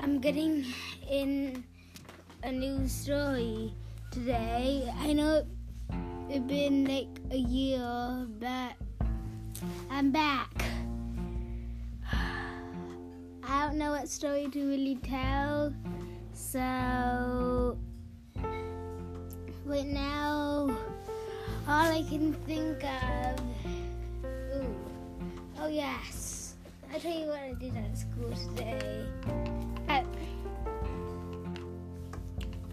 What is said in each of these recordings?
I'm getting in a new story today. I know it's been like a year, but I'm back. I don't know what story to really tell, so right now, all I can think of. Ooh, oh yes, I'll tell you what I did at school today. I,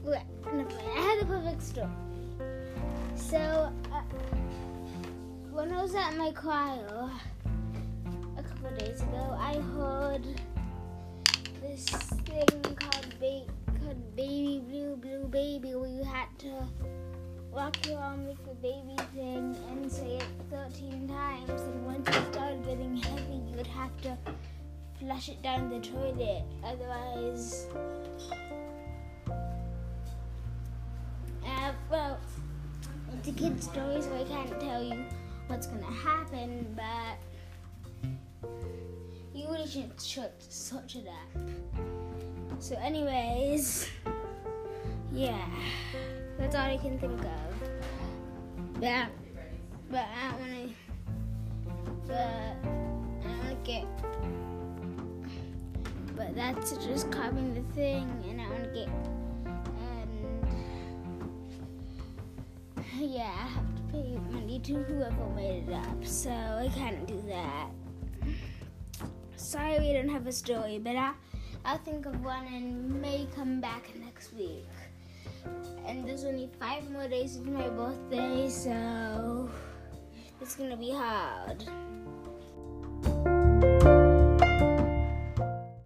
no, I had a perfect story. So, uh, when I was at my choir a couple days ago, I heard this thing called, ba- called Baby Blue Blue Baby where you had to walk your arm with the baby thing and say it flush it down the toilet. Otherwise, uh, well, it's a kid's story, so I can't tell you what's gonna happen, but you really shouldn't shut such it up. So, anyways, yeah, that's all I can think of. But, but I don't wanna, but that's just copying the thing, and I wanna get, and yeah, I have to pay money to whoever made it up, so I can't do that. Sorry we don't have a story, but I, I'll think of one and may come back next week. And there's only five more days to my birthday, so it's gonna be hard.